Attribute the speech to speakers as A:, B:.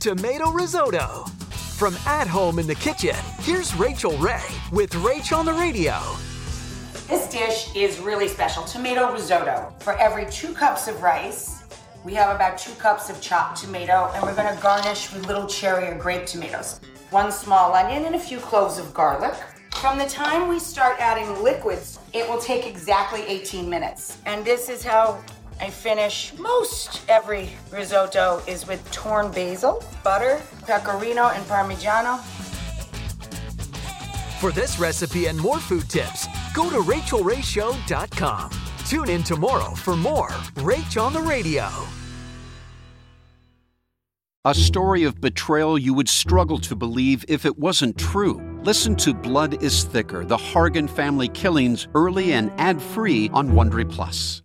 A: Tomato risotto. From at home in the kitchen, here's Rachael Ray with Rach on the radio.
B: This dish is really special tomato risotto. For every two cups of rice, we have about two cups of chopped tomato, and we're gonna garnish with little cherry or grape tomatoes. One small onion and a few cloves of garlic. From the time we start adding liquids, it will take exactly 18 minutes. And this is how I finish most every risotto is with torn basil, butter, pecorino, and parmigiano.
A: For this recipe and more food tips, go to rachaelrayshow.com. Tune in tomorrow for more Rach on the Radio.
C: A story of betrayal you would struggle to believe if it wasn't true. Listen to Blood is Thicker: The Hargan Family Killings early and ad-free on Wondery Plus.